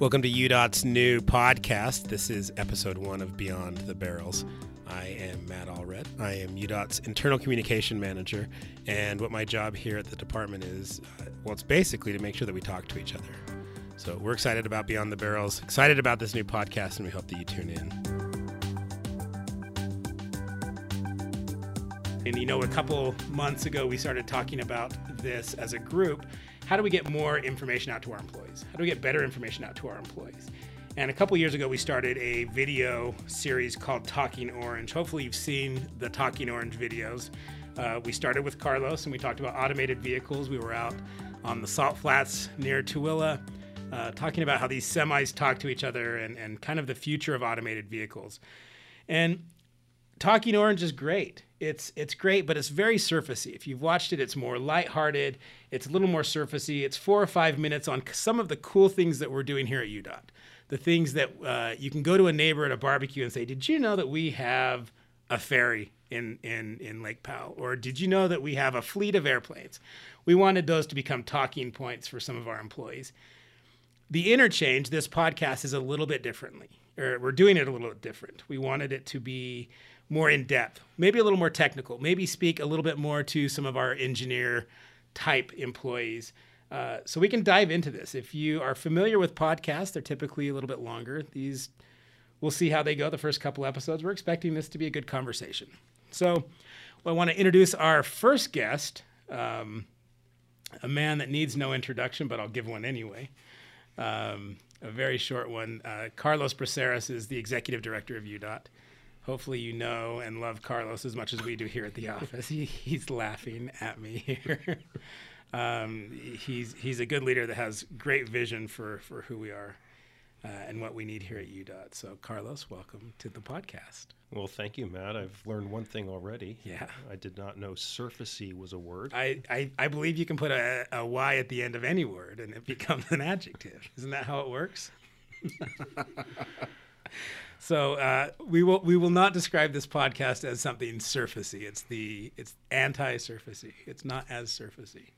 Welcome to UDOT's new podcast. This is episode one of Beyond the Barrels. I am Matt Allred. I am UDOT's internal communication manager, and what my job here at the department is uh, well, it's basically to make sure that we talk to each other. So we're excited about Beyond the Barrels, excited about this new podcast, and we hope that you tune in. And you know, a couple months ago, we started talking about this as a group. How do we get more information out to our employees? How do we get better information out to our employees? And a couple years ago, we started a video series called Talking Orange. Hopefully, you've seen the Talking Orange videos. Uh, we started with Carlos and we talked about automated vehicles. We were out on the salt flats near Tooele. Uh, talking about how these semis talk to each other and, and kind of the future of automated vehicles. And Talking Orange is great. It's it's great, but it's very surfacey. If you've watched it, it's more lighthearted. It's a little more surfacey. It's four or five minutes on some of the cool things that we're doing here at UDOT. The things that uh, you can go to a neighbor at a barbecue and say, "Did you know that we have a ferry in in in Lake Powell?" Or "Did you know that we have a fleet of airplanes?" We wanted those to become talking points for some of our employees. The interchange, this podcast is a little bit differently, or we're doing it a little bit different. We wanted it to be more in depth, maybe a little more technical, maybe speak a little bit more to some of our engineer type employees. Uh, so we can dive into this. If you are familiar with podcasts, they're typically a little bit longer. These, we'll see how they go the first couple episodes. We're expecting this to be a good conversation. So well, I want to introduce our first guest, um, a man that needs no introduction, but I'll give one anyway. Um, a very short one. Uh, Carlos Braceras is the executive director of UDOT hopefully you know and love Carlos as much as we do here at the office. He, he's laughing at me here. um, he's he's a good leader that has great vision for for who we are uh, and what we need here at UDOT. So, Carlos, welcome to the podcast. Well, thank you, Matt. I've learned one thing already. Yeah. I did not know surfacey was a word. I, I, I believe you can put a, a Y at the end of any word and it becomes an adjective. Isn't that how it works? So uh, we will we will not describe this podcast as something surfacey. It's the it's anti-surfacey. It's not as surfacey.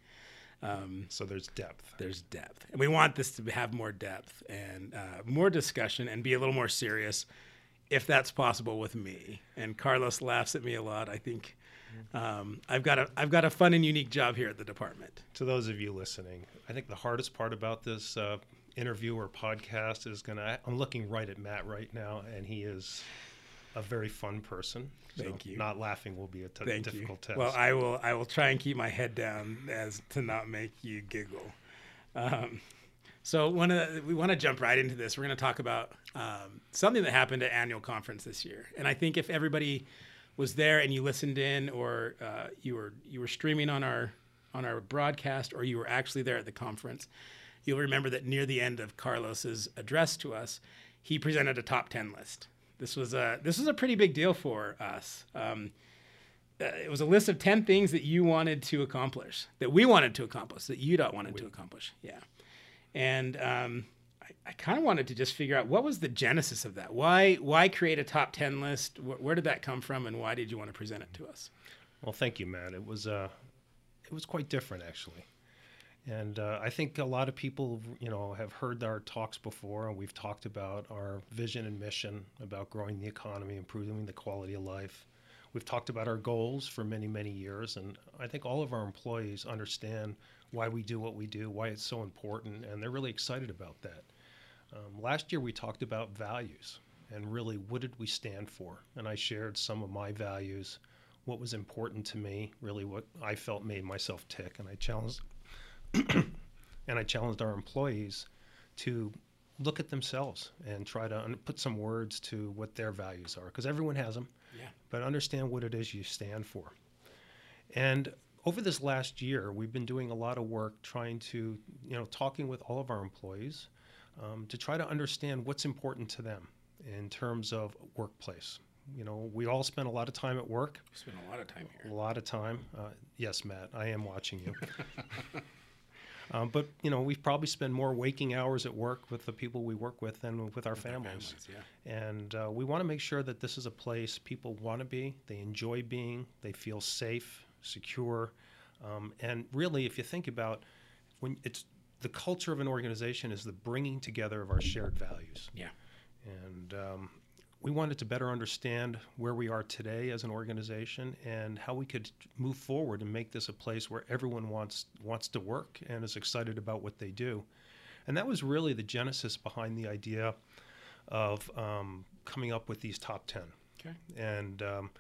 Um, so there's depth. There's depth, and we want this to have more depth and uh, more discussion and be a little more serious, if that's possible with me. And Carlos laughs at me a lot. I think um, I've got a I've got a fun and unique job here at the department. To those of you listening, I think the hardest part about this uh, interview or podcast is going to. I'm looking right at Matt right now, and he is a very fun person. Thank you. Not laughing will be a t- Thank difficult you. test. Well, I will. I will try and keep my head down as to not make you giggle. Um, so one of the, we want to jump right into this. We're going to talk about um, something that happened at annual conference this year, and I think if everybody was there and you listened in, or uh, you were you were streaming on our on our broadcast, or you were actually there at the conference, you'll remember that near the end of Carlos's address to us, he presented a top 10 list. This was a, this was a pretty big deal for us. Um, uh, it was a list of 10 things that you wanted to accomplish, that we wanted to accomplish, that UDOT wanted we. to accomplish. Yeah. And um, I, I kind of wanted to just figure out what was the genesis of that? Why, why create a top 10 list? Where, where did that come from? And why did you want to present it to us? Well, thank you, Matt. It was, uh, it was quite different, actually. And uh, I think a lot of people, you know, have heard our talks before, and we've talked about our vision and mission about growing the economy, improving the quality of life. We've talked about our goals for many, many years, and I think all of our employees understand why we do what we do, why it's so important, and they're really excited about that. Um, last year, we talked about values and really what did we stand for, and I shared some of my values, what was important to me, really what I felt made myself tick, and I challenged and I challenged our employees to look at themselves and try to un- put some words to what their values are because everyone has them yeah. but understand what it is you stand for. And over this last year we've been doing a lot of work trying to you know talking with all of our employees um, to try to understand what's important to them in terms of workplace. You know we all spend a lot of time at work. We spend a lot of time here. A lot of time. Uh, yes matt i am watching you Um, but you know, we probably spend more waking hours at work with the people we work with than with our with families. families yeah. And uh, we want to make sure that this is a place people want to be, they enjoy being, they feel safe, secure, um, and really, if you think about when it's the culture of an organization is the bringing together of our shared values. Yeah. And um, we wanted to better understand where we are today as an organization and how we could move forward and make this a place where everyone wants wants to work and is excited about what they do. And that was really the genesis behind the idea of um, coming up with these top 10. Okay. And, um,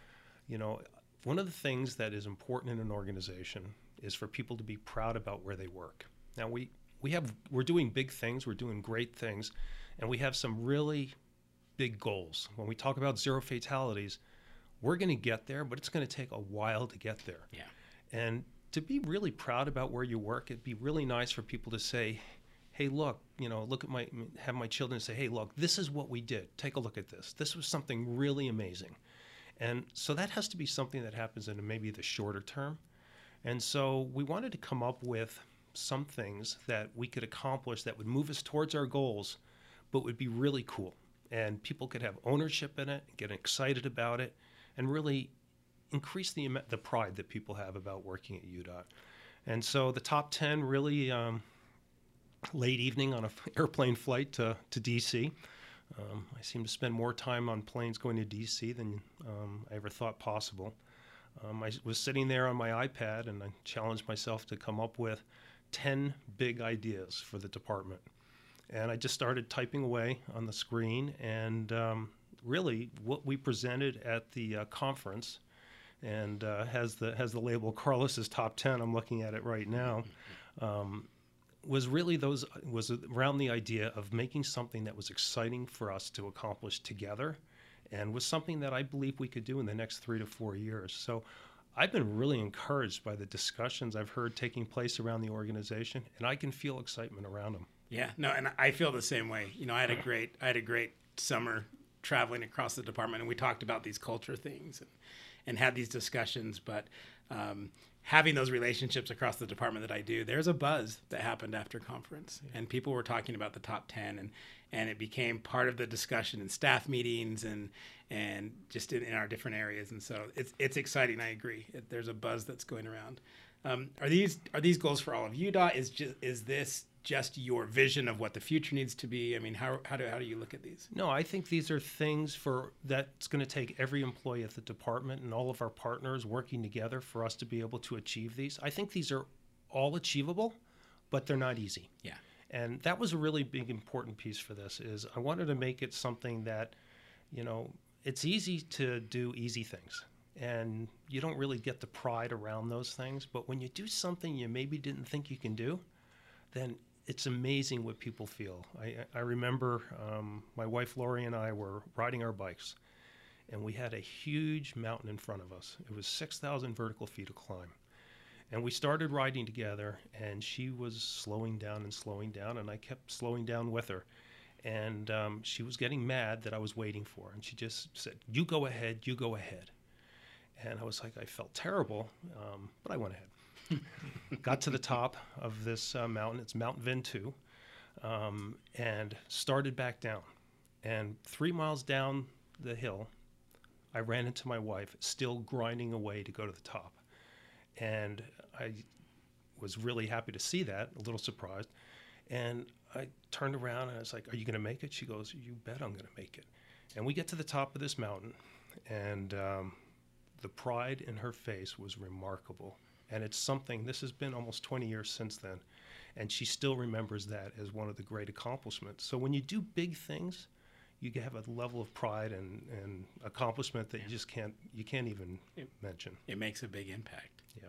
you know, one of the things that is important in an organization is for people to be proud about where they work. Now, we, we have, we're doing big things, we're doing great things, and we have some really big goals. When we talk about zero fatalities, we're going to get there, but it's going to take a while to get there. Yeah. And to be really proud about where you work, it'd be really nice for people to say, hey, look, you know, look at my, have my children say, hey, look, this is what we did. Take a look at this. This was something really amazing. And so that has to be something that happens in maybe the shorter term. And so we wanted to come up with some things that we could accomplish that would move us towards our goals, but would be really cool. And people could have ownership in it, get excited about it, and really increase the, the pride that people have about working at UDOT. And so the top 10 really um, late evening on an airplane flight to, to DC. Um, I seem to spend more time on planes going to DC than um, I ever thought possible. Um, I was sitting there on my iPad and I challenged myself to come up with 10 big ideas for the department. And I just started typing away on the screen. And um, really, what we presented at the uh, conference and uh, has the has the label Carlos's top 10. I'm looking at it right now. Um, was really those was around the idea of making something that was exciting for us to accomplish together and was something that I believe we could do in the next 3 to 4 years. So I've been really encouraged by the discussions I've heard taking place around the organization and I can feel excitement around them. Yeah, no, and I feel the same way. You know, I had a great I had a great summer traveling across the department and we talked about these culture things and, and had these discussions, but um, having those relationships across the department that I do, there's a buzz that happened after conference, yeah. and people were talking about the top ten, and and it became part of the discussion in staff meetings and and just in, in our different areas, and so it's it's exciting. I agree. It, there's a buzz that's going around. Um, are these are these goals for all of UDOT? Is just is this just your vision of what the future needs to be? I mean, how, how, do, how do you look at these? No, I think these are things for that's going to take every employee at the department and all of our partners working together for us to be able to achieve these. I think these are all achievable, but they're not easy. Yeah. And that was a really big important piece for this is I wanted to make it something that, you know, it's easy to do easy things and you don't really get the pride around those things, but when you do something you maybe didn't think you can do, then it's amazing what people feel. I, I remember um, my wife Lori and I were riding our bikes, and we had a huge mountain in front of us. It was 6,000 vertical feet of climb. And we started riding together, and she was slowing down and slowing down, and I kept slowing down with her. And um, she was getting mad that I was waiting for her. And she just said, You go ahead, you go ahead. And I was like, I felt terrible, um, but I went ahead. got to the top of this uh, mountain. It's Mount Ventoux, um, and started back down. And three miles down the hill, I ran into my wife, still grinding away to go to the top. And I was really happy to see that, a little surprised. And I turned around and I was like, Are you going to make it? She goes, You bet I'm going to make it. And we get to the top of this mountain, and um, the pride in her face was remarkable and it's something, this has been almost 20 years since then. And she still remembers that as one of the great accomplishments. So when you do big things, you have a level of pride and, and accomplishment that yeah. you just can't you can't even it, mention. It makes a big impact. Yeah.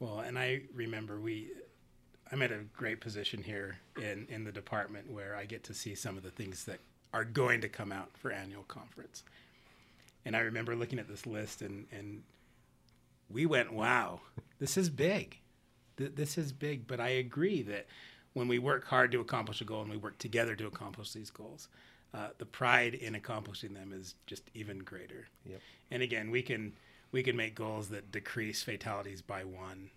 Well, and I remember we I'm at a great position here in, in the department where I get to see some of the things that are going to come out for annual conference. And I remember looking at this list and, and we went, wow, this is big. This is big. But I agree that when we work hard to accomplish a goal and we work together to accomplish these goals, uh, the pride in accomplishing them is just even greater. Yep. And again, we can we can make goals that decrease fatalities by one.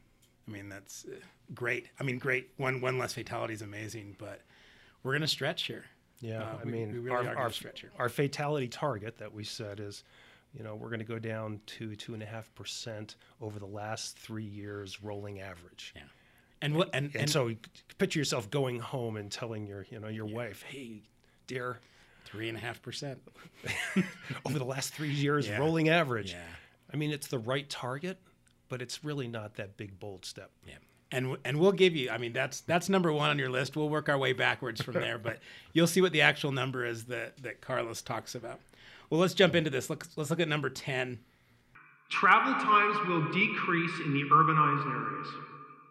I mean, that's uh, great. I mean, great. One one less fatality is amazing, but we're going to stretch here. Yeah, uh, I we, mean, we really our, our, our fatality target that we set is you know, we're going to go down to two and a half percent over the last three years rolling average. Yeah. And what and, And, and so picture yourself going home and telling your, you know, your wife, "Hey, dear, three and a half percent. over the last three years, Yeah. rolling average." Yeah. I mean, it's the right target, but it's really not that big bold step. Yeah. And, and we'll give you. I mean, that's that's number one on your list. We'll work our way backwards from there, but you'll see what the actual number is that that Carlos talks about. Well, let's jump into this. Let's let's look at number ten. Travel times will decrease in the urbanized areas.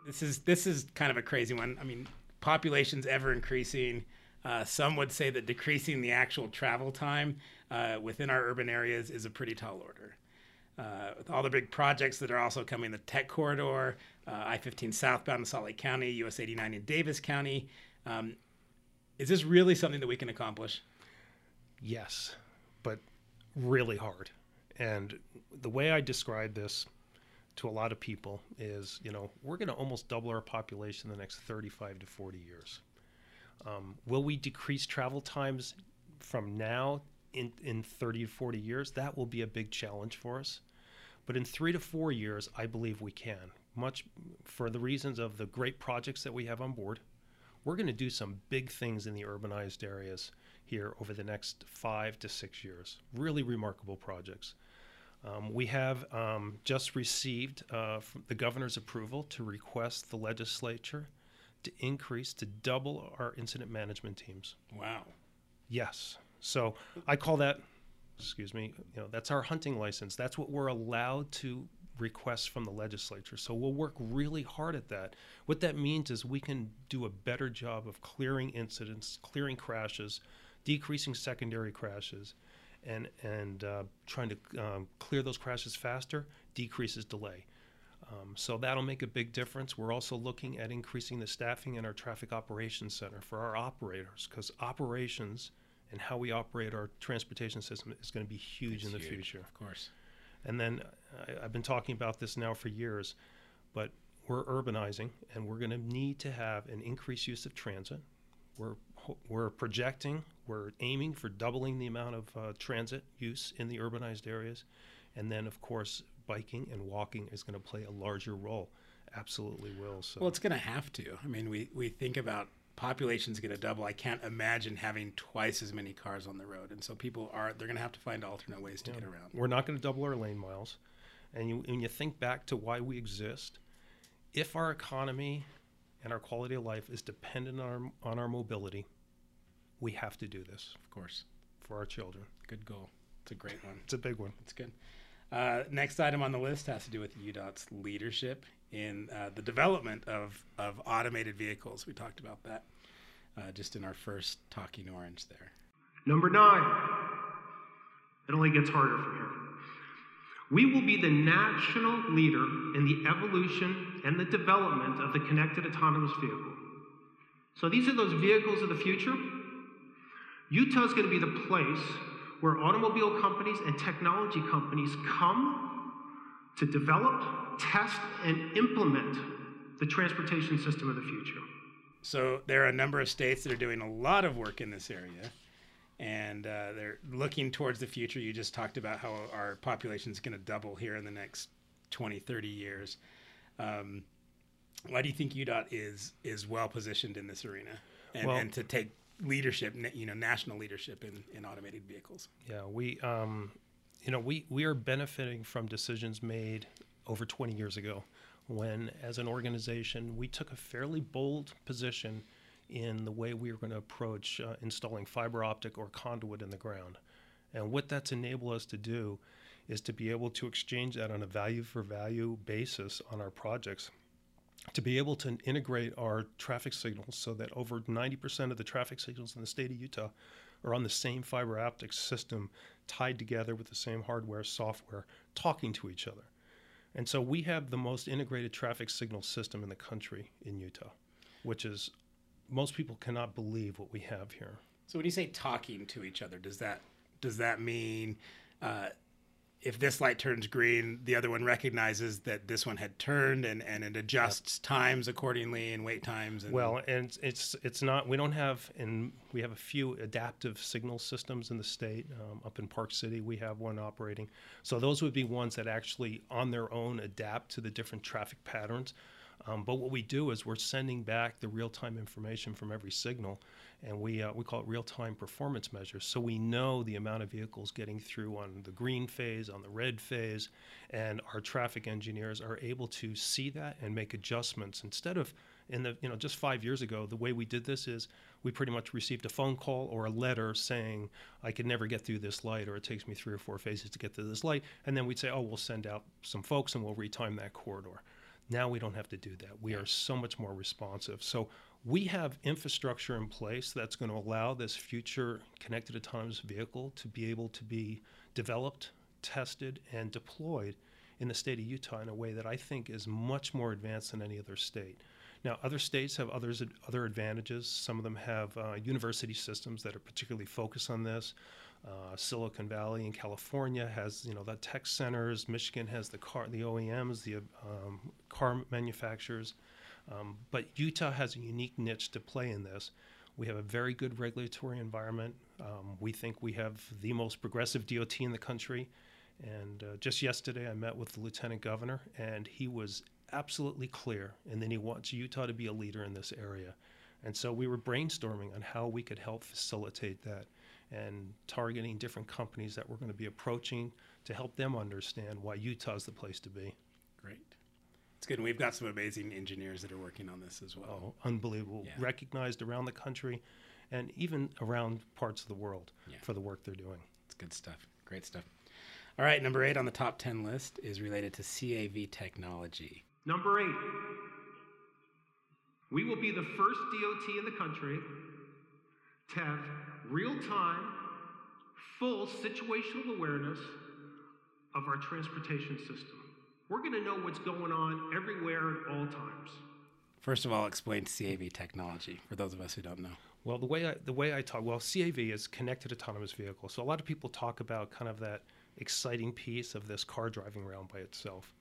This is this is kind of a crazy one. I mean, population's ever increasing. Uh, some would say that decreasing the actual travel time uh, within our urban areas is a pretty tall order. Uh, with all the big projects that are also coming, the Tech Corridor, uh, I-15 southbound in Salt Lake County, US 89 in Davis County, um, is this really something that we can accomplish? Yes, but really hard. And the way I describe this to a lot of people is, you know, we're going to almost double our population in the next 35 to 40 years. Um, will we decrease travel times from now in, in 30 to 40 years? That will be a big challenge for us. But in three to four years, I believe we can. Much for the reasons of the great projects that we have on board. We're going to do some big things in the urbanized areas here over the next five to six years. Really remarkable projects. Um, we have um, just received uh, from the governor's approval to request the legislature to increase to double our incident management teams. Wow. Yes. So I call that, excuse me, you know, that's our hunting license. That's what we're allowed to request from the legislature. So we'll work really hard at that. What that means is we can do a better job of clearing incidents, clearing crashes, decreasing secondary crashes, and and uh, trying to um, clear those crashes faster decreases delay. Um, so that'll make a big difference. We're also looking at increasing the staffing in our traffic operations center for our operators because operations and how we operate our transportation system is going to be huge in the future. Of course. And then I, I've been talking about this now for years, but we're urbanizing and we're going to need to have an increased use of transit. We're we're projecting, we're aiming for doubling the amount of uh, transit use in the urbanized areas, and then of course biking and walking is going to play a larger role. Absolutely will. So Well, it's going to have to. I mean, we, we think about population's going to double. I can't imagine having twice as many cars on the road, and so people are they're going to have to find alternate ways to get around. We're not going to double our lane miles. And you, when you think back to why we exist, if our economy and our quality of life is dependent on our, on our mobility, we have to do this Of course, for our children. good goal. It's a great one. It's a big one. It's good. Uh, next item on the list has to do with UDOT's leadership in uh, the development of, of automated vehicles. We talked about that uh, just in our first Talking Orange there. Number nine. It only gets harder from here. We will be the national leader in the evolution and the development of the connected autonomous vehicle. So these are those vehicles of the future. Utah is going to be the place where automobile companies and technology companies come to develop, test, and implement the transportation system of the future. So there are a number of states that are doing a lot of work in this area, and uh, they're looking towards the future. You just talked about how our population is going to double here in the next 20, 30 years. Um, why do you think UDOT is is well positioned in this arena and, Well- and to take leadership, you know, national leadership in, in automated vehicles? Yeah, we, um, you know, we, we are benefiting from decisions made over 20 years ago when, as an organization, we took a fairly bold position in the way we were going to approach uh, installing fiber optic or conduit in the ground. And what that's enabled us to do is to be able to exchange that on a value for value basis on our projects to be able to integrate our traffic signals so that over 90% of the traffic signals in the state of Utah are on the same fiber optic system tied together with the same hardware, software, talking to each other. And so we have the most integrated traffic signal system in the country in Utah, which is most people cannot believe what we have here. So when you say talking to each other, does that does that mean uh, if this light turns green, the other one recognizes that this one had turned and, and it adjusts times accordingly and wait times? And, Well, and it's it's not. We don't have, and we have a few adaptive signal systems in the state. Um, up in Park City, we have one operating. So those would be ones that actually, on their own, adapt to the different traffic patterns. Um, but what we do is we're sending back the real-time information from every signal, and we uh, we call it real-time performance measures. So we know the amount of vehicles getting through on the green phase, on the red phase, and our traffic engineers are able to see that and make adjustments instead of in the you know just five years ago the way we did this is we pretty much received a phone call or a letter saying i could never get through this light or it takes me three or four phases to get to this light and then we'd say oh we'll send out some folks and we'll retime that corridor now we don't have to do that we are so much more responsive so we have infrastructure in place that's going to allow this future connected autonomous vehicle to be able to be developed tested and deployed in the state of utah in a way that i think is much more advanced than any other state now, other states have others other advantages. Some of them have uh, university systems that are particularly focused on this. Uh, Silicon Valley in California has you know the tech centers. Michigan has the car, the OEMs, the um, car manufacturers. Um, but Utah has a unique niche to play in this. We have a very good regulatory environment. Um, we think we have the most progressive DOT in the country. And uh, just yesterday, I met with the lieutenant governor, and he was absolutely clear, and then he wants Utah to be a leader in this area. And so we were brainstorming on how we could help facilitate that and targeting different companies that we're going to be approaching to help them understand why Utah is the place to be. Great. It's good. And we've got some amazing engineers that are working on this as well. Oh, unbelievable. Yeah. Recognized around the country and even around parts of the world yeah. for the work they're doing. It's good stuff. Great stuff. All right, number eight on the top 10 list is related to CAV technology. Number eight, we will be the first DOT in the country to have real time, full situational awareness of our transportation system. We're going to know what's going on everywhere at all times. First of all, explain CAV technology for those of us who don't know. Well, the way I, the way I talk, well, CAV is connected autonomous vehicle. So a lot of people talk about kind of that exciting piece of this car driving around by itself.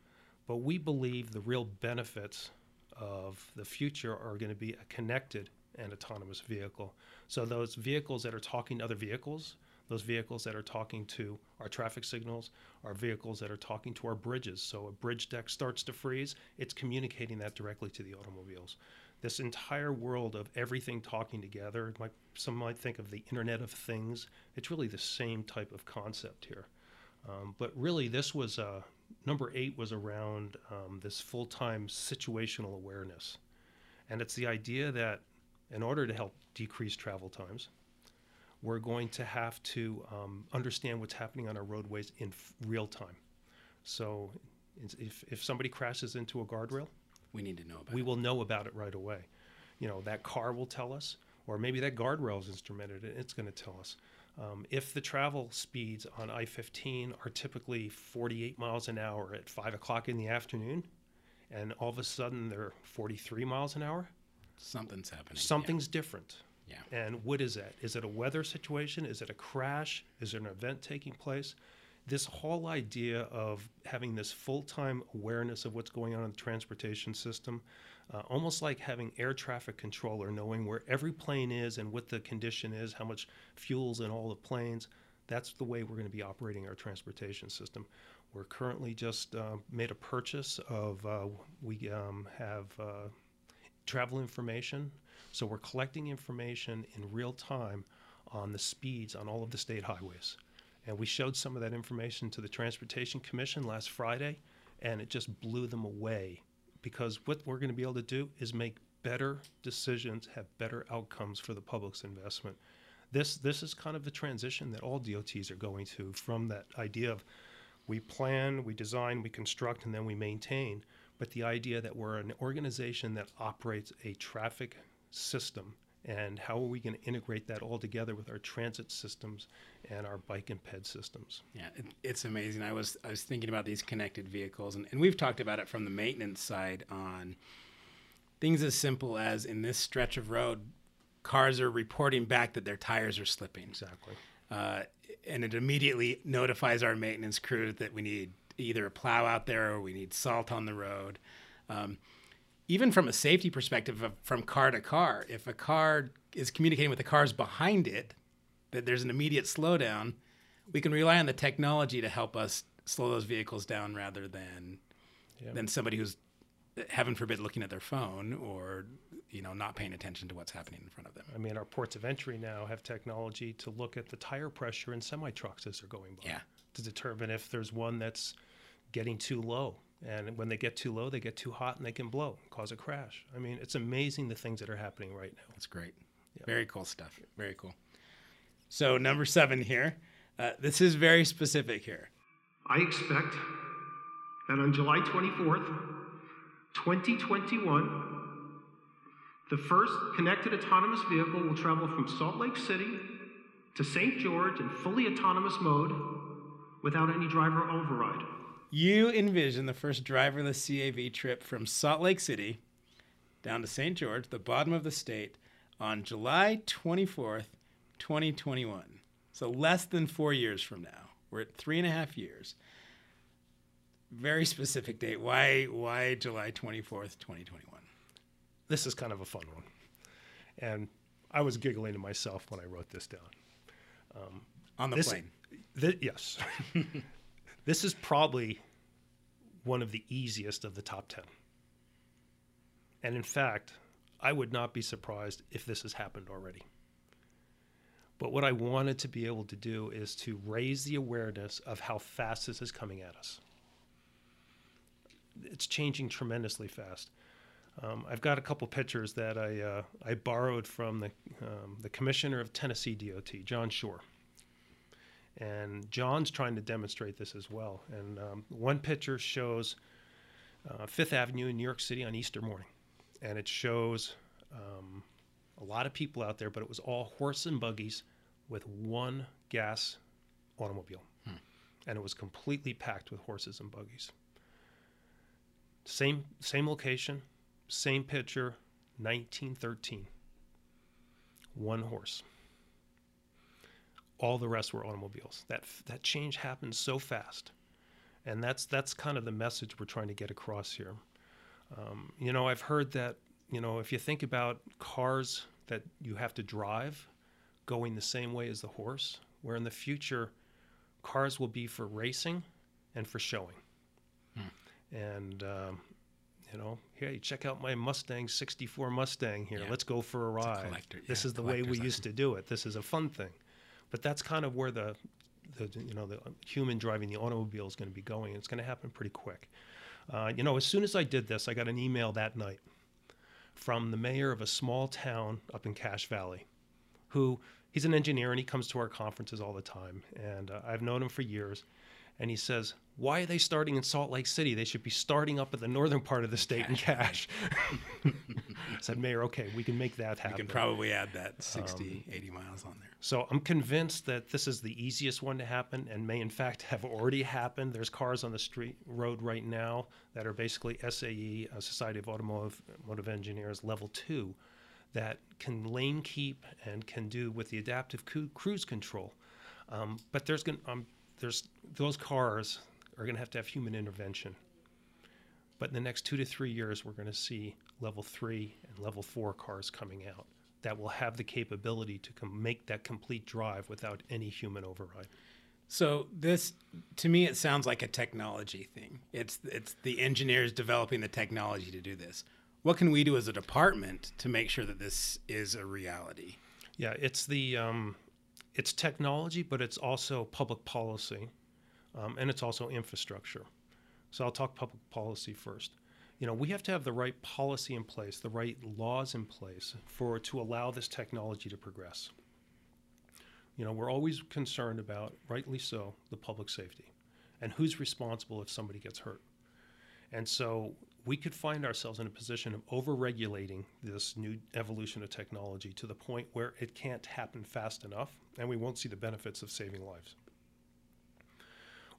But we believe the real benefits of the future are going to be a connected and autonomous vehicle. So those vehicles that are talking to other vehicles, those vehicles that are talking to our traffic signals, our vehicles that are talking to our bridges. So a bridge deck starts to freeze, it's communicating that directly to the automobiles. This entire world of everything talking together, like some might think of the Internet of Things, it's really the same type of concept here. Um, but really, this was a, number eight was around um, this full time situational awareness. And it's the idea that in order to help decrease travel times, we're going to have to um, understand what's happening on our roadways in f- real time. So if, if somebody crashes into a guardrail, we need to know about we it. will know about it right away. You know, that car will tell us, or maybe that guardrail is instrumented and it's going to tell us. Um, if the travel speeds on I 15 are typically 48 miles an hour at 5 o'clock in the afternoon, and all of a sudden they're 43 miles an hour, something's happening. Something's yeah. different. Yeah. And what is that? Is it a weather situation? Is it a crash? Is there an event taking place? This whole idea of having this full time awareness of what's going on in the transportation system uh, almost like having air traffic controller, knowing where every plane is and what the condition is, how much fuel's in all the planes. That's the way we're going to be operating our transportation system. We're currently just uh, made a purchase of, uh, we um, have uh, travel information. So we're collecting information in real time on the speeds on all of the state highways. And we showed some of that information to the Transportation Commission last Friday, and it just blew them away because what we're going to be able to do is make better decisions, have better outcomes for the public's investment. This this is kind of the transition that all DOTs are going to from that idea of we plan, we design, we construct, and then we maintain. But the idea that we're an organization that operates a traffic system and how are we going to integrate that all together with our transit systems and our bike and ped systems? Yeah it, it's amazing. I was i was thinking about these connected vehicles and, and we've talked about it from the maintenance side on things as simple as in this stretch of road cars are reporting back that their tires are slipping. Exactly. Uh, and it immediately notifies our maintenance crew that we need either a plow out there or we need salt on the road um, even from a safety perspective from car to car, if a car is communicating with the cars behind it, that there's an immediate slowdown, we can rely on the technology to help us slow those vehicles down rather than than somebody who's heaven forbid, looking at their phone or you know not paying attention to what's happening in front of them. I mean, our ports of entry now have technology to look at the tire pressure in semi trucks as they're going by Yeah. To determine if there's one that's getting too low. And when they get too low, they get too hot and they can blow, cause a crash. I mean, it's amazing the things that are happening right now. That's great. Very cool stuff. Very cool. So number seven here. Uh, this is very specific here. I expect that on July 24th, 2021, the first connected autonomous vehicle will travel from Salt Lake City to St. George in fully autonomous mode without any driver override. You envision the first driverless CAV trip from Salt Lake City down to St. George, the bottom of the state, on July 24th, 2021. So less than four years from now. We're at three and a half years. Very specific date. Why? Why July 24th, 2021? This is kind of a fun one. And I was giggling to myself when I wrote this down. Um, on the This- plane. Thi- yes. this is probably one of the easiest of the top 10. And in fact, I would not be surprised if this has happened already. But what I wanted to be able to do is to raise the awareness of how fast this is coming at us. It's changing tremendously fast. Um, I've got a couple pictures that I, uh, I borrowed from the, um, the commissioner of Tennessee DOT, John Schroer and John's trying to demonstrate this as well. And um, one picture shows uh, Fifth Avenue in New York City on Easter morning, and it shows um, a lot of people out there, but it was all horse and buggies with one gas automobile, and it was completely packed with horses and buggies. Same same location, same picture, 1913. One horse all the rest were automobiles. That that change happened so fast, and that's that's kind of the message we're trying to get across here. Um, you know, I've heard that you know if you think about cars that you have to drive going the same way as the horse, where in the future cars will be for racing and for showing. And um, you know, hey, check out my Mustang '64 Mustang here. Yeah. Let's go for a a ride. collector- this yeah, is the way we used to do it. This is a fun thing. But that's kind of where the, the you know the human driving the automobile is going to be going. It's going to happen pretty quick. Uh, you know, as soon as I did this, I got an email that night from the mayor of a small town up in Cache Valley, who he's an engineer and he comes to our conferences all the time, and uh, I've known him for years. And he says, "Why are they starting in Salt Lake City? They should be starting up at the northern part of the state in Cache." I said, "Mayor, okay, we can make that happen. You happen." can probably add that 60, Um, 80 miles on there. So I'm convinced that this is the easiest one to happen and may in fact have already happened. There's cars on the street road right now that are basically SAE, a Society of Automotive, Automotive Engineers level two, that can lane keep and can do with the adaptive cruise control. Um, but there's going to, um, there's those cars are going to have to have human intervention. But in the next two to three years, we're going to see level three and level four cars coming out that will have the capability to com- make that complete drive without any human override. So this, to me, it sounds like a technology thing. It's it's the engineers developing the technology to do this. What can we do as a department to make sure that this is a reality? Yeah, it's the um, it's technology, but it's also public policy, um, and it's also infrastructure. So I'll talk public policy first. You know, we have to have the right policy in place, the right laws in place for to allow this technology to progress. You know, we're always concerned about, rightly so, the public safety and who's responsible if somebody gets hurt. And so we could find ourselves in a position of overregulating this new evolution of technology to the point where it can't happen fast enough and we won't see the benefits of saving lives.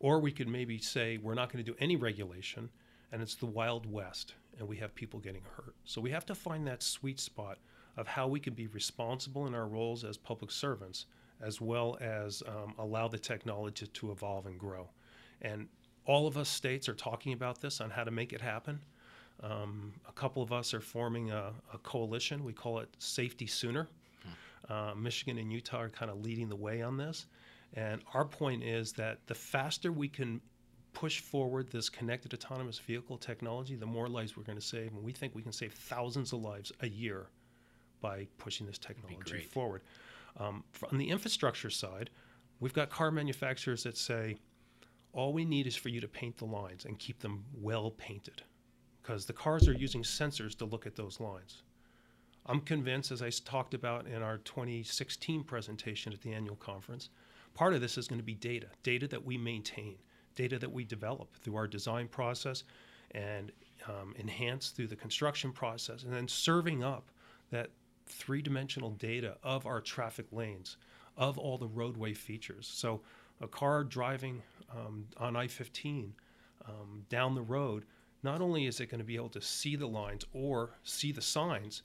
Or we could maybe say we're not going to do any regulation and it's the Wild West and we have people getting hurt. So we have to find that sweet spot of how we can be responsible in our roles as public servants as well as um, allow the technology to evolve and grow. And all of us states are talking about this on how to make it happen. Um, a couple of us are forming a, a coalition. We call it Safety Sooner. Uh, Michigan and Utah are kind of leading the way on this. And our point is that the faster we can push forward this connected autonomous vehicle technology, the more lives we're going to save. And we think we can save thousands of lives a year by pushing this technology forward. Um, on the infrastructure side, we've got car manufacturers that say, all we need is for you to paint the lines and keep them well painted because the cars are using sensors to look at those lines. I'm convinced, as I talked about in our 2016 presentation at the annual conference, part of this is going to be data, data that we maintain, data that we develop through our design process and um, enhance through the construction process, and then serving up that three dimensional data of our traffic lanes, of all the roadway features. So, a car driving um, on I 15 um, down the road, not only is it going to be able to see the lines or see the signs,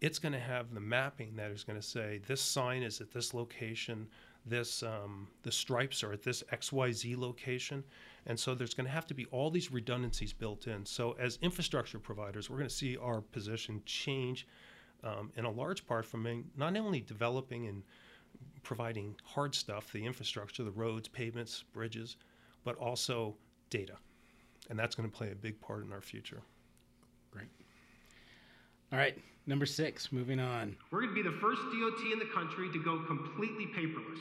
it's going to have the mapping that is going to say this sign is at this location, this um, the stripes are at this XYZ location, and so there's going to have to be all these redundancies built in. So as infrastructure providers, we're going to see our position change um, in a large part from not only developing and providing hard stuff, the infrastructure, the roads, pavements, bridges, but also data, and that's going to play a big part in our future. Great. All right, number six, moving on. We're going to be the first DOT in the country to go completely paperless.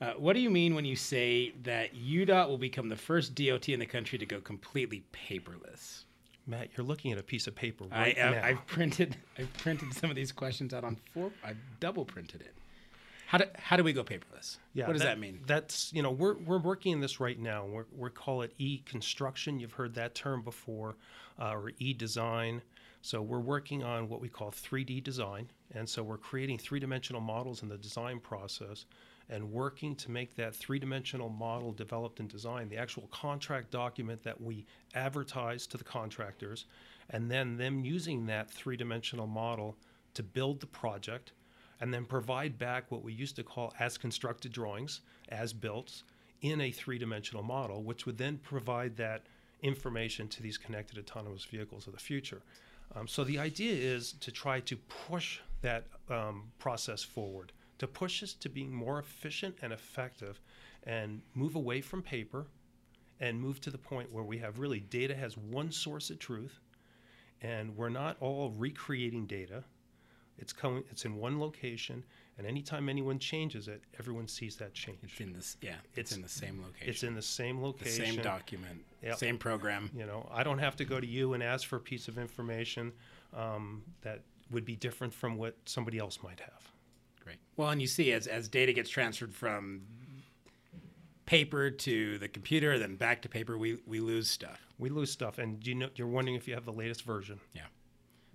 Uh, what do you mean when you say that UDOT will become the first DOT in the country to go completely paperless? Matt, you're looking at a piece of paper I, right I, now. I've printed I've printed some of these questions out on four. I've double printed it. How do how do we go paperless? what does that, mean? That's you know we're we're working in this right now. We're we call it e-construction. You've heard that term before, uh, or e-design. So we're working on what we call 3D design, and so we're creating three-dimensional models in the design process, and working to make that three-dimensional model developed and designed the actual contract document that we advertise to the contractors, and then them using that three-dimensional model to build the project and then provide back what we used to call as constructed drawings, as built, in a three dimensional model, which would then provide that information to these connected autonomous vehicles of the future. Um, so the idea is to try to push that um, process forward, to push us to being more efficient and effective, and move away from paper and move to the point where we have really data has one source of truth and we're not all recreating data. It's coming. It's in one location, and anytime anyone changes it, everyone sees that change. It's in this yeah. It's, It's- in the same location. It's in the same the location. same document. Yep. Same program. You know, I don't have to go to you and ask for a piece of information um, that would be different from what somebody else might have. Great. Well, and you see as as data gets transferred from paper to the computer, then back to paper, we we lose stuff. We lose stuff, and you know, you're wondering if you have the latest version. Yeah.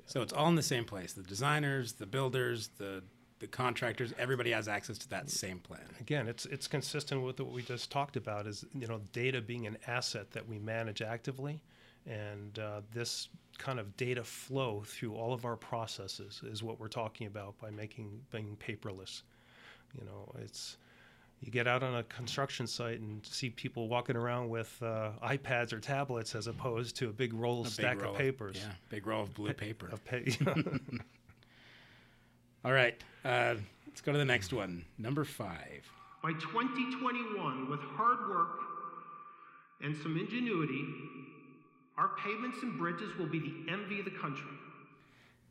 So it's all in the same place. The designers, the builders, the the contractors, everybody has access to that same plan. Again, it's it's consistent with what we just talked about. Is you know, data being an asset that we manage actively, and uh, this kind of data flow through all of our processes is what we're talking about by making being paperless. You know, it's you get out on a construction site and see people walking around with uh, iPads or tablets as opposed to a big roll A big stack roll of papers. Yeah, big roll of blue paper. Of pa- All right, uh, let's go to the next one. Number five. By 2021, with hard work and some ingenuity, our pavements and bridges will be the envy of the country.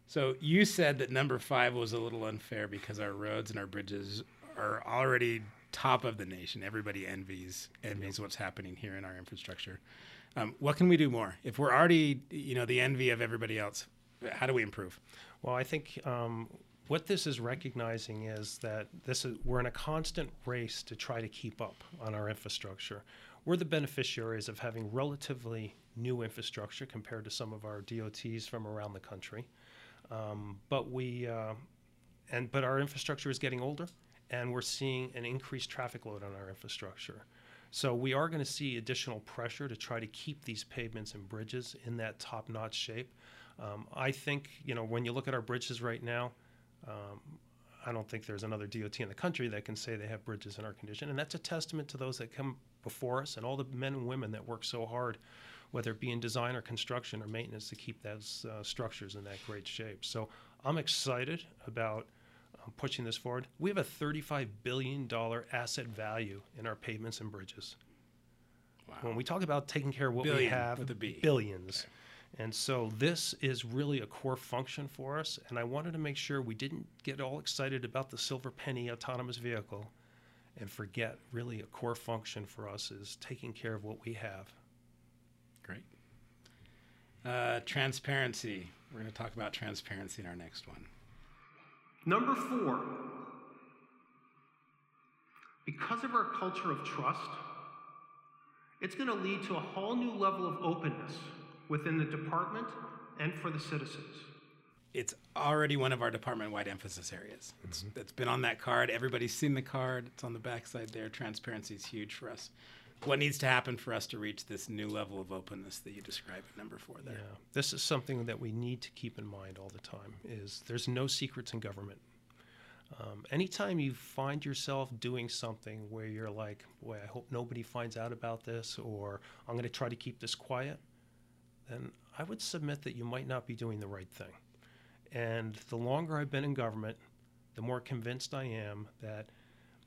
So you said that number five was a little unfair because our roads and our bridges are already top of the nation. Everybody envies envies what's happening here in our infrastructure. Um, what can we do more? If we're already, you know, the envy of everybody else, how do we improve? Well, I think um, what this is recognizing is that this is we're in a constant race to try to keep up on our infrastructure. We're the beneficiaries of having relatively new infrastructure compared to some of our DOTs from around the country. Um, but we uh, and but our infrastructure is getting older, and we're seeing an increased traffic load on our infrastructure. So we are going to see additional pressure to try to keep these pavements and bridges in that top-notch shape. Um, I think you know when you look at our bridges right now, um, I don't think there's another DOT in the country that can say they have bridges in our condition, and that's a testament to those that come before us and all the men and women that work so hard, whether it be in design or construction or maintenance, to keep those uh, structures in that great shape. So I'm excited about pushing this forward. We have a $35 billion asset value in our pavements and bridges. When we talk about taking care of what Billion we have, with a B. billions. And so this is really a core function for us. And I wanted to make sure we didn't get all excited about the silver penny autonomous vehicle and forget really a core function for us is taking care of what we have. Great. Uh, transparency. We're going to talk about transparency in our next one. Number four, because of our culture of trust, it's going to lead to a whole new level of openness within the department and for the citizens. It's already one of our department-wide emphasis areas. It's, mm-hmm. it's been on that card. Everybody's seen the card. It's on the backside there. Transparency is huge for us. What needs to happen for us to reach this new level of openness that you describe at number four there? Yeah, this is something that we need to keep in mind all the time. Is there's no secrets in government. Um, anytime you find yourself doing something where you're like, "Boy, I hope nobody finds out about this," or "I'm going to try to keep this quiet," then I would submit that you might not be doing the right thing. And the longer I've been in government, the more convinced I am that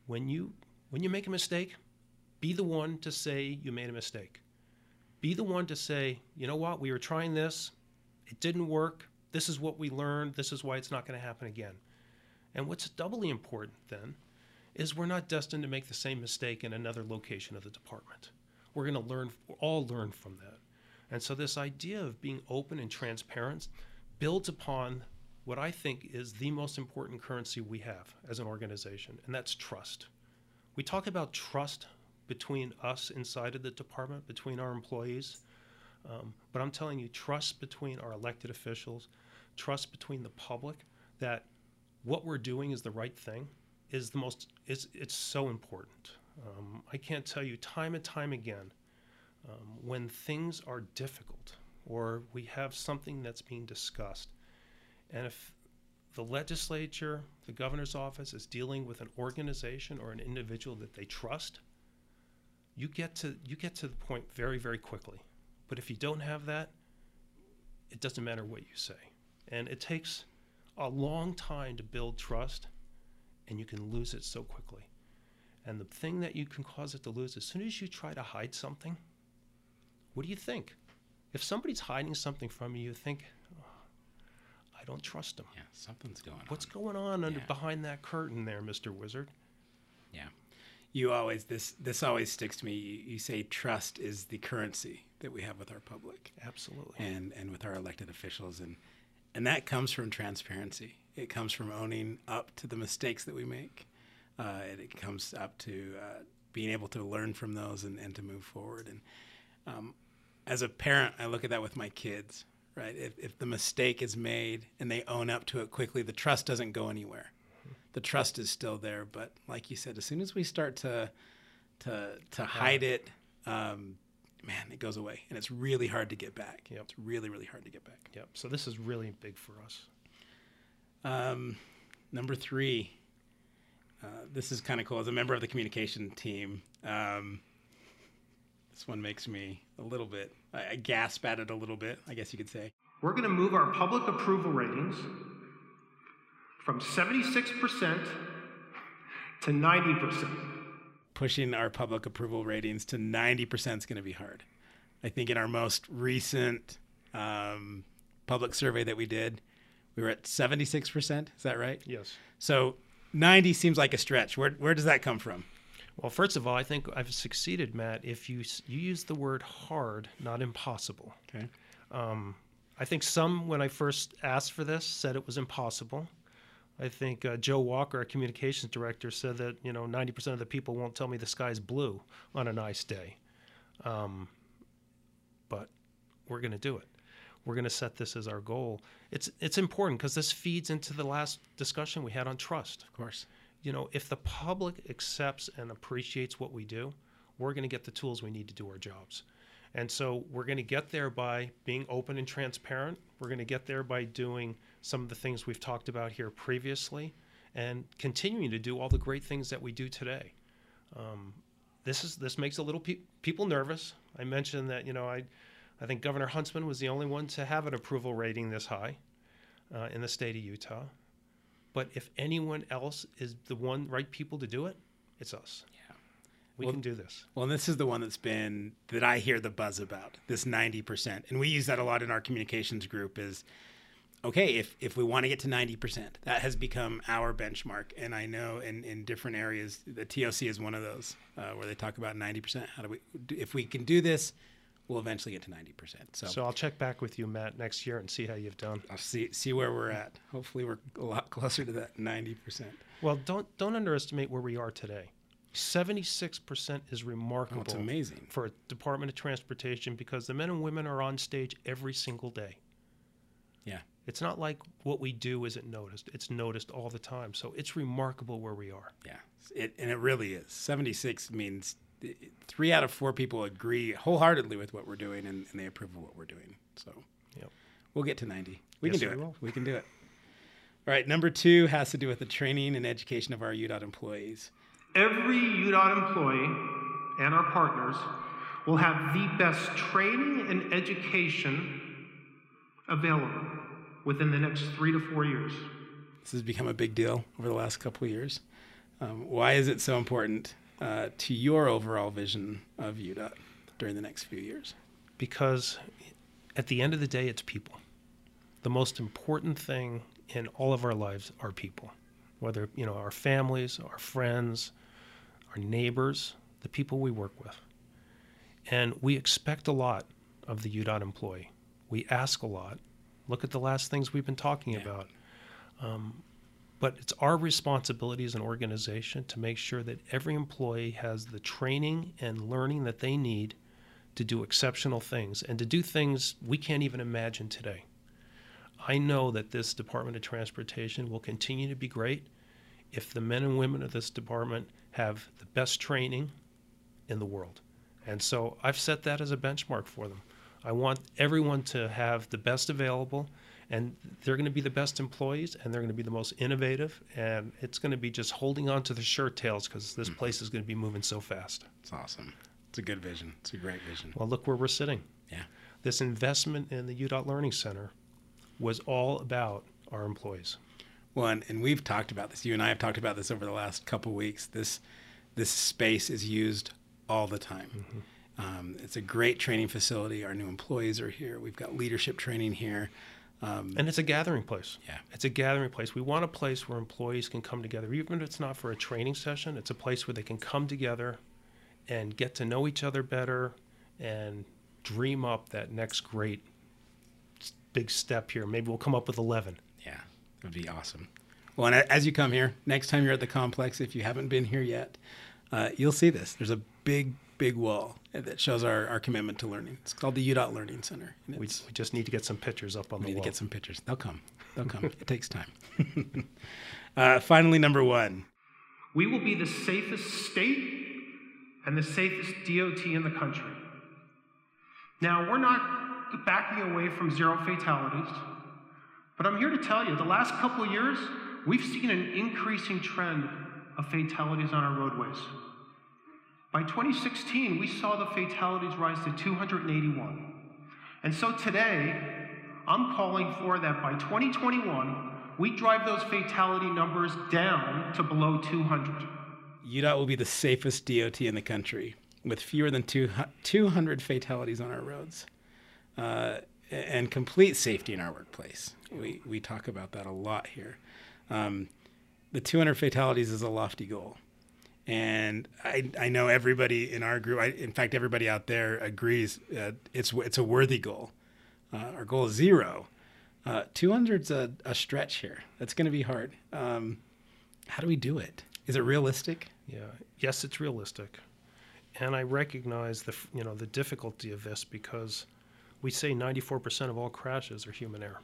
when you when you make a mistake, be the one to say you made a mistake. Be the one to say, you know what, we were trying this, it didn't work. This is what we learned. This is why it's not going to happen again. And what's doubly important then is we're not destined to make the same mistake in another location of the department. We're going to learn, all learn from that. And so this idea of being open and transparent builds upon what I think is the most important currency we have as an organization, and that's trust. We talk about trust between us inside of the department, between our employees, um, but I'm telling you, trust between our elected officials, trust between the public, that what we're doing is the right thing, is the most. is It's so important. Um, I can't tell you time and time again um, when things are difficult or we have something that's being discussed, and if the legislature, the governor's office is dealing with an organization or an individual that they trust, you get to you get to the point very very quickly. But if you don't have that, it doesn't matter what you say, and it takes a long time to build trust, and you can lose it so quickly. And the thing that you can cause it to lose, as soon as you try to hide something, what do you think? If somebody's hiding something from you, you think, oh, I don't trust them. Yeah, something's going What's on. What's going on under Yeah. behind that curtain there, Mr. Wizard? Yeah. You always this this always sticks to me. You, you say trust is the currency that we have with our public Absolutely. and and with our elected officials and and that comes from transparency. It comes from owning up to the mistakes that we make. Uh, and it comes up to uh, being able to learn from those and, and to move forward. And um, as a parent, I look at that with my kids, right? If, if the mistake is made and they own up to it quickly, the trust doesn't go anywhere. The trust is still there, but like you said, as soon as we start to to to hide it, um, man, it goes away, and it's really hard to get back. Yep. It's really really hard to get back. Yep. So this is really big for us. Um, number three, uh, this is kind of cool. As a member of the communication team, um, this one makes me a little bit, I, I gasp at it a little bit, I guess you could say. We're going to move our public approval ratings from 76% to 90%. Pushing our public approval ratings to 90% is going to be hard. I think in our most recent um, public survey that we did, we were at 76%. Is that right? Yes. So 90 seems like a stretch. Where, where does that come from? Well, first of all, I think I've succeeded, Matt. If you you use the word hard, not impossible. Okay. Um, I think some, when I first asked for this, said it was impossible. I think uh, Joe Walker, our communications director, said that you know 90% of the people won't tell me the sky's blue on a nice day. Um, but we're going to do it. We're going to set this as our goal. It's it's important because this feeds into the last discussion we had on trust Of course. you know, if the public accepts and appreciates what we do, we're going to get the tools we need to do our jobs. And so we're going to get there by being open and transparent. We're going to get there by doing some of the things we've talked about here previously and continuing to do all the great things that we do today. Um, this is this makes a little pe- people nervous. I mentioned that you know I, I think Governor Huntsman was the only one to have an approval rating this high uh, in the state of Utah. But if anyone else is the one right people to do it, it's us. Yeah. We Well- can do this. Well, this is the one that's been that I hear the buzz about this ninety percent, and we use that a lot in our communications group. Is okay if if we want to get to ninety percent, that has become our benchmark. And I know in in different areas, the TOC is one of those uh, where they talk about ninety percent. How do we if we can do this, we'll eventually get to ninety percent. So, So I'll check back with you, Matt, next year and see how you've done. I'll see see where we're at. Hopefully, we're a lot closer to that ninety percent. Well, don't don't underestimate where we are today. Seventy-six percent is remarkable. Oh, it's amazing. for a Department of Transportation because the men and women are on stage every single day. Yeah. It's not like what we do isn't noticed. It's noticed all the time. So it's remarkable where we are. Yeah, it, and it really is. 76 means three out of four people agree wholeheartedly with what we're doing and, and they approve of what we're doing. So Yep. we'll get to 90. We Yes, can do we it. will. We can do it. All right, number two has to do with the training and education of our UDOT employees. Every UDOT employee and our partners will have the best training and education available within the next three to four years. This has become a big deal over the last couple of years. Um, why is it so important uh, to your overall vision of UDOT during the next few years? Because at the end of the day, it's people. The most important thing in all of our lives are people, whether, you know, our families, our friends, our neighbors, the people we work with. And we expect a lot of the UDOT employee. We ask a lot. Look at the last things we've been talking Yeah. about. Um, but it's our responsibility as an organization to make sure that every employee has the training and learning that they need to do exceptional things and to do things we can't even imagine today. I know that this Department of Transportation will continue to be great if the men and women of this department have the best training in the world. And so I've set that as a benchmark for them. I want everyone to have the best available, and they're going to be the best employees, and they're going to be the most innovative, and it's going to be just holding on to the shirt tails because this mm-hmm. place is going to be moving so fast. It's awesome. It's a good vision. It's a great vision. Well, look where we're sitting. Yeah. This investment in the UDOT Learning Center was all about our employees. Well, and, we've talked about this. You and I have talked about this over the last couple weeks. This this space is used all the time. Um, it's a great training facility. Our new employees are here. We've got leadership training here. Um, And it's a gathering place. Yeah. It's a gathering place. We want a place where employees can come together. Even if it's not for a training session, it's a place where they can come together and get to know each other better and dream up that next great big step here. Maybe we'll come up with 11. Yeah, it would be awesome. Well, and as you come here, next time you're at the complex, if you haven't been here yet, uh, you'll see this. There's a big, big wall that shows our, our commitment to learning. It's called the UDOT Learning Center. and We, we just need to get some pictures up on the wall. We the need wall. to get some pictures. They'll come. They'll come. it takes time. uh, finally, number one. We will be the safest state and the safest DOT in the country. Now, we're not backing away from zero fatalities, but I'm here to tell you the last couple years, we've seen an increasing trend of fatalities on our roadways. By 2016, we saw the fatalities rise to 281. And so today, I'm calling for that by 2021, we drive those fatality numbers down to below 200. UDOT will be the safest DOT in the country with fewer than two, 200 fatalities on our roads uh, and complete safety in our workplace. We, we talk about that a lot here. Um, the 200 fatalities is a lofty goal. And I, I know everybody in our group, I, in fact, everybody out there agrees uh, it's, it's a worthy goal. Uh, our goal is zero. Uh, 200's a, a stretch here. That's going to be hard. Um, how do we do it? Is it realistic? Yeah. Yes, it's realistic, and I recognize the you know the difficulty of this because we say 94% of all crashes are human error,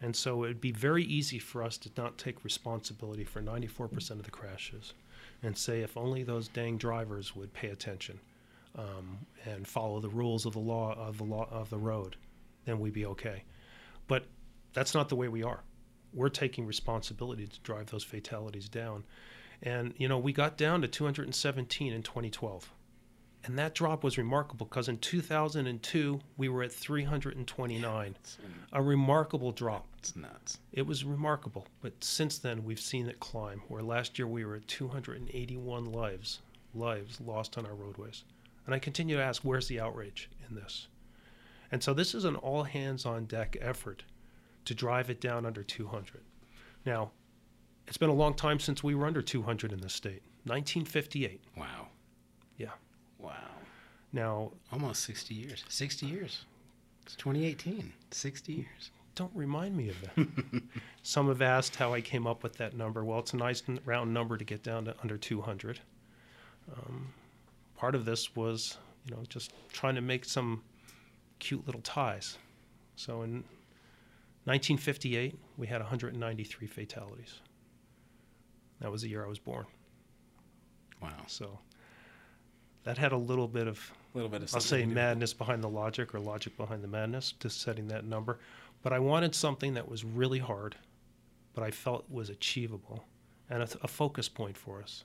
and so it'd be very easy for us to not take responsibility for 94% of the crashes, and say if only those dang drivers would pay attention um, and follow the rules of the law of the law of the road, then we'd be okay. But that's not the way we are. We're taking responsibility to drive those fatalities down. And, you know, we got down to 217 in 2012. And that drop was remarkable because in 2002, we were at 329. It's, A remarkable drop. it's nuts. It was remarkable. But since then, we've seen it climb, where last year we were at 281 lives lives lost on our roadways. And I continue to ask, where's the outrage in this? And so this is an all hands on deck effort to drive it down under 200. Now, it's been a long time since we were under 200 in this state. 1958. Wow. Wow. Now, Almost 60 years. 60 years. It's 2018. 60 years. don't remind me of that. Some have asked how I came up with that number. Well, it's a nice round number to get down to under 200. Um, part of this was, you know, just trying to make some cute little ties. So in 1958, we had 193 fatalities. That was the year I was born. Wow. So that had a little bit of A little bit of I'll say madness behind the logic or logic behind the madness to setting that number. But I wanted something that was really hard, but I felt was achievable and a, a focus point for us.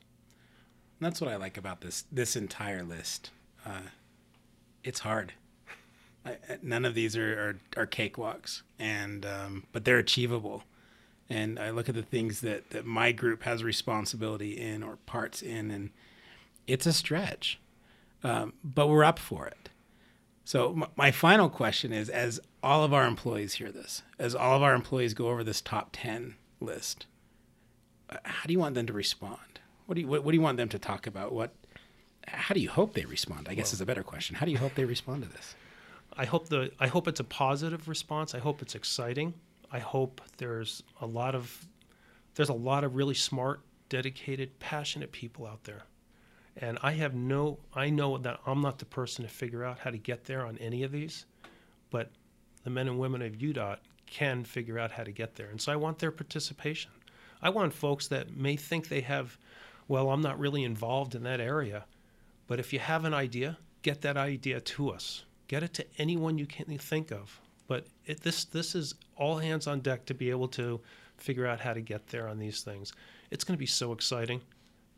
That's what I like about this this entire list. Uh, it's hard. I, I- none of these are, are, are cakewalks, and um, but they're achievable. And I look at the things that, that my group has responsibility in or parts in, and it's a stretch, um, but we're up for it. So m- my final question is: as all of our employees hear this, as all of our employees go over this top ten list, uh, how do you want them to respond? What do you what, what do you want them to talk about? What how do you hope they respond? I guess is a better question. How do you hope they respond to this? I hope the I hope it's a positive response. I hope it's exciting. I hope there's a lot of there's a lot of really smart, dedicated, passionate people out there. And I have no I know that I'm not the person to figure out how to get there on any of these, but the men and women of UDOT can figure out how to get there. And so I want their participation. I want folks that may think they have well, I'm not really involved in that area, but if you have an idea, get that idea to us. Get it to anyone you can think of. But it, this this is all hands on deck to be able to figure out how to get there on these things. It's going to be so exciting.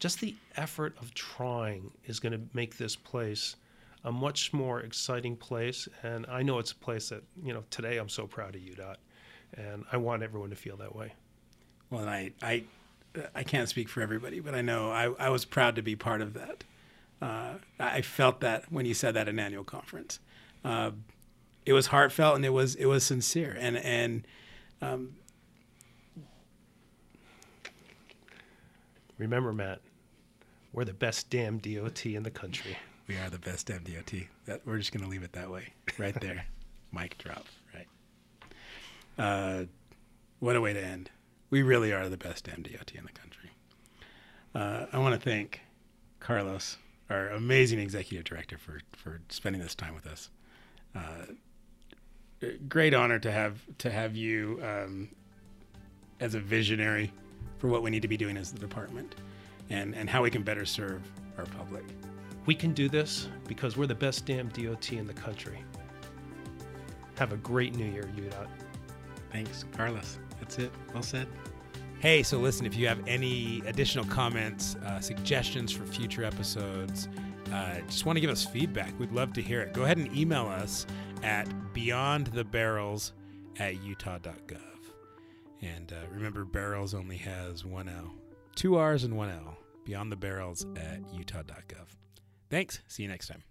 Just the effort of trying is going to make this place a much more exciting place. And I know it's a place that you know today I'm so proud of UDOT, and I want everyone to feel that way. Well, and I I I can't speak for everybody, but I know I, I was proud to be part of that. Uh, I felt that when you said that at an annual conference. Uh, it was heartfelt and it was it was sincere and and um, Remember, Matt, we're the best damn DOT in the country. we are the best damn DOT. That we're just gonna leave it that way, right there. Mic drop. Right. Uh, what a way to end. We really are the best damn DOT in the country. Uh, I want to thank Carlos, our amazing executive director, for for spending this time with us. Uh, great honor to have to have you um, as a visionary for what we need to be doing as the department, and and how we can better serve our public. We can do this because we're the best damn DOT in the country. Have a great new year, UDOT. Thanks, Carlos. That's it. Well said. Hey, so listen, if you have any additional comments, uh, suggestions for future episodes, uh, just want to give us feedback. We'd love to hear it. Go ahead and email us at beyondthebarrels at utah.gov. And uh, remember, barrels only has one L, two R's and one L. Beyond the barrels at utah.gov. Thanks. See you next time.